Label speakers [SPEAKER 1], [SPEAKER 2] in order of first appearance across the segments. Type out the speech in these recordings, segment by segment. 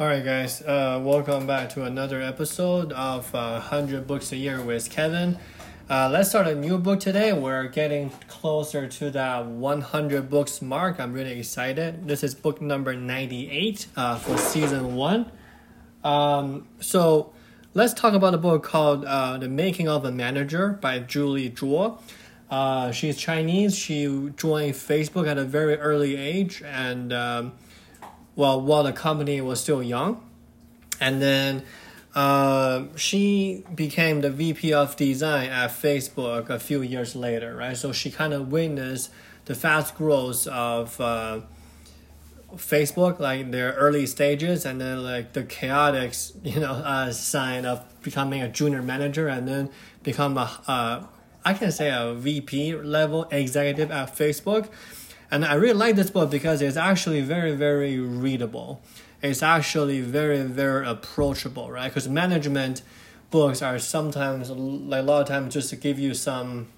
[SPEAKER 1] All right, guys. Uh, welcome back to another episode of uh, 100 Books a Year with Kevin. Uh, let's start a new book today. We're getting closer to that 100 books mark. I'm really excited. This is book number 98 uh, for season one. Um, so let's talk about a book called uh, The Making of a Manager by Julie Zhuo. Uh, she's Chinese. She joined Facebook at a very early age and um, well, while the company was still young. And then uh, she became the VP of design at Facebook a few years later, right? So she kind of witnessed the fast growth of uh, Facebook, like their early stages, and then like the chaotic, you know, uh, sign of becoming a junior manager, and then become a, uh, I can say a VP level executive at Facebook and I really like this book because it's actually very, very readable. It's actually very, very approachable, right? Because management books are sometimes, like a lot of times, just to give you some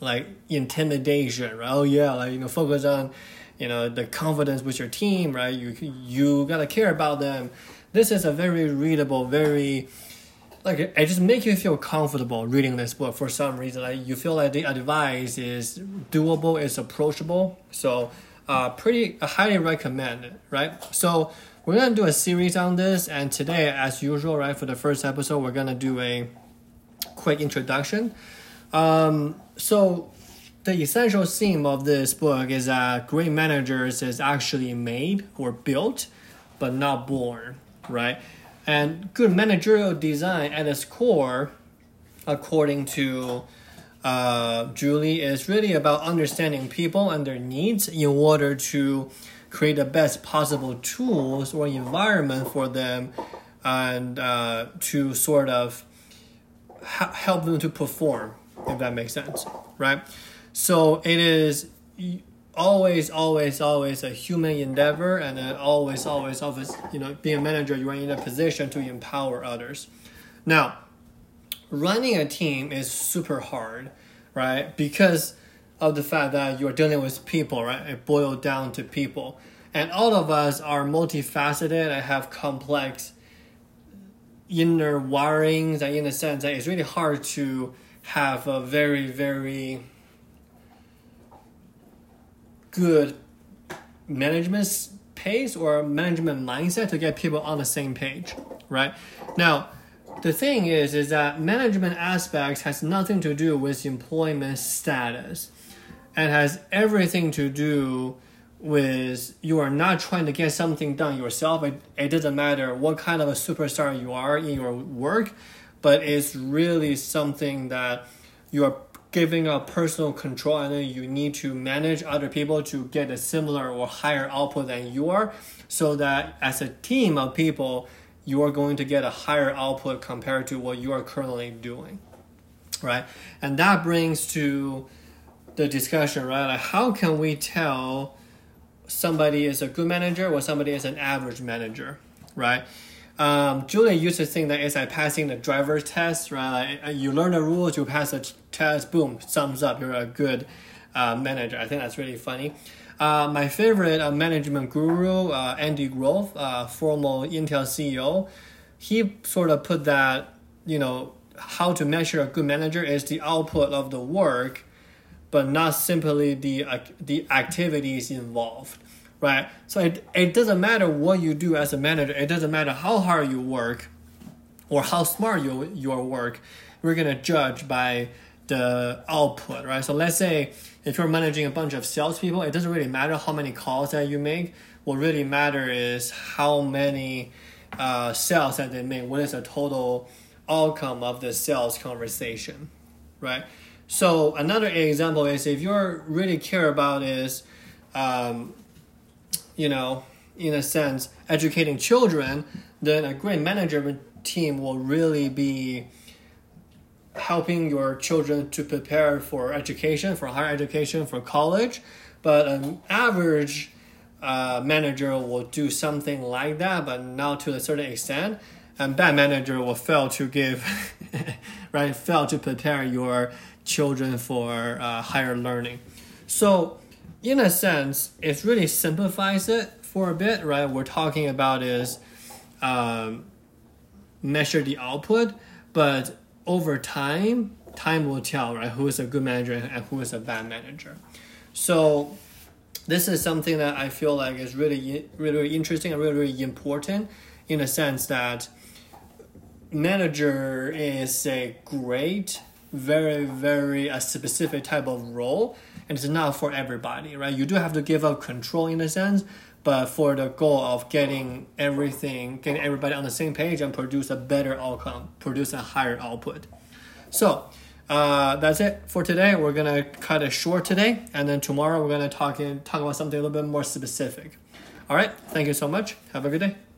[SPEAKER 1] like intimidation, right? Oh yeah, like you know, focus on you know the confidence with your team, right? You you gotta care about them. This is a very readable, very like it just make you feel comfortable reading this book for some reason. Like you feel like the advice is doable, it's approachable. So uh, pretty I highly recommend it, right? So we're gonna do a series on this, and today, as usual, right, for the first episode, we're gonna do a quick introduction. Um, so the essential theme of this book is that great managers is actually made or built, but not born, right? And good managerial design at its core, according to uh, Julie, is really about understanding people and their needs in order to create the best possible tools or environment for them and uh, to sort of ha- help them to perform, if that makes sense, right? So it is always, always, always a human endeavor, and then always, always, always, you know, being a manager, you are in a position to empower others. Now, running a team is super hard, right? Because of the fact that you're dealing with people, right? It boils down to people. And all of us are multifaceted and have complex inner wirings, and in a sense that it's really hard to have a very, very good management pace or management mindset to get people on the same page, right? Now, the thing is, is that management aspects has nothing to do with employment status, and has everything to do with you are not trying to get something done yourself. It, it doesn't matter what kind of a superstar you are in your work, but it's really something that you are giving up personal control and then you need to manage other people to get a similar or higher output than you are so that as a team of people you are going to get a higher output compared to what you are currently doing right? And that brings to the discussion right? Like how can we tell somebody is a good manager or somebody is an average manager right um, Julia used to think that it's like passing the driver's test, right? Like you learn the rules, you pass the test, boom, sums up, you're a good uh, manager. I think that's really funny. Uh, my favorite uh, management guru, uh, Andy Grove, uh, former Intel CEO, he sort of put that, you know, how to measure a good manager is the output of the work, but not simply the uh, the activities involved right? So it, it doesn't matter what you do as a manager, it doesn't matter how hard you work or how smart you, your work, we're gonna judge by the output, right? So let's say if you're managing a bunch of salespeople, it doesn't really matter how many calls that you make. What really matter is how many uh, sales that they make. What is the total outcome of the sales conversation, right? So another example is if you're really care about is um, you know, in a sense, educating children, then a great management team will really be helping your children to prepare for education, for higher education, for college. But an average uh, manager will do something like that, but not to a certain extent. And bad manager will fail to give, right, fail to prepare your children for uh, higher learning. So in a sense, it really simplifies it for a bit, right? We're talking about is um, measure the output, but over time, time will tell, right? Who is a good manager and who is a bad manager. So this is something that I feel like is really, really, really interesting and really, really important in a sense that manager is a great, very, very a specific type of role, and it's not for everybody, right? You do have to give up control in a sense, but for the goal of getting everything, getting everybody on the same page and produce a better outcome, produce a higher output. So uh, that's it for today. We're gonna cut it short today, and then tomorrow we're gonna talk in, talk about something a little bit more specific. All right. Thank you so much. Have a good day.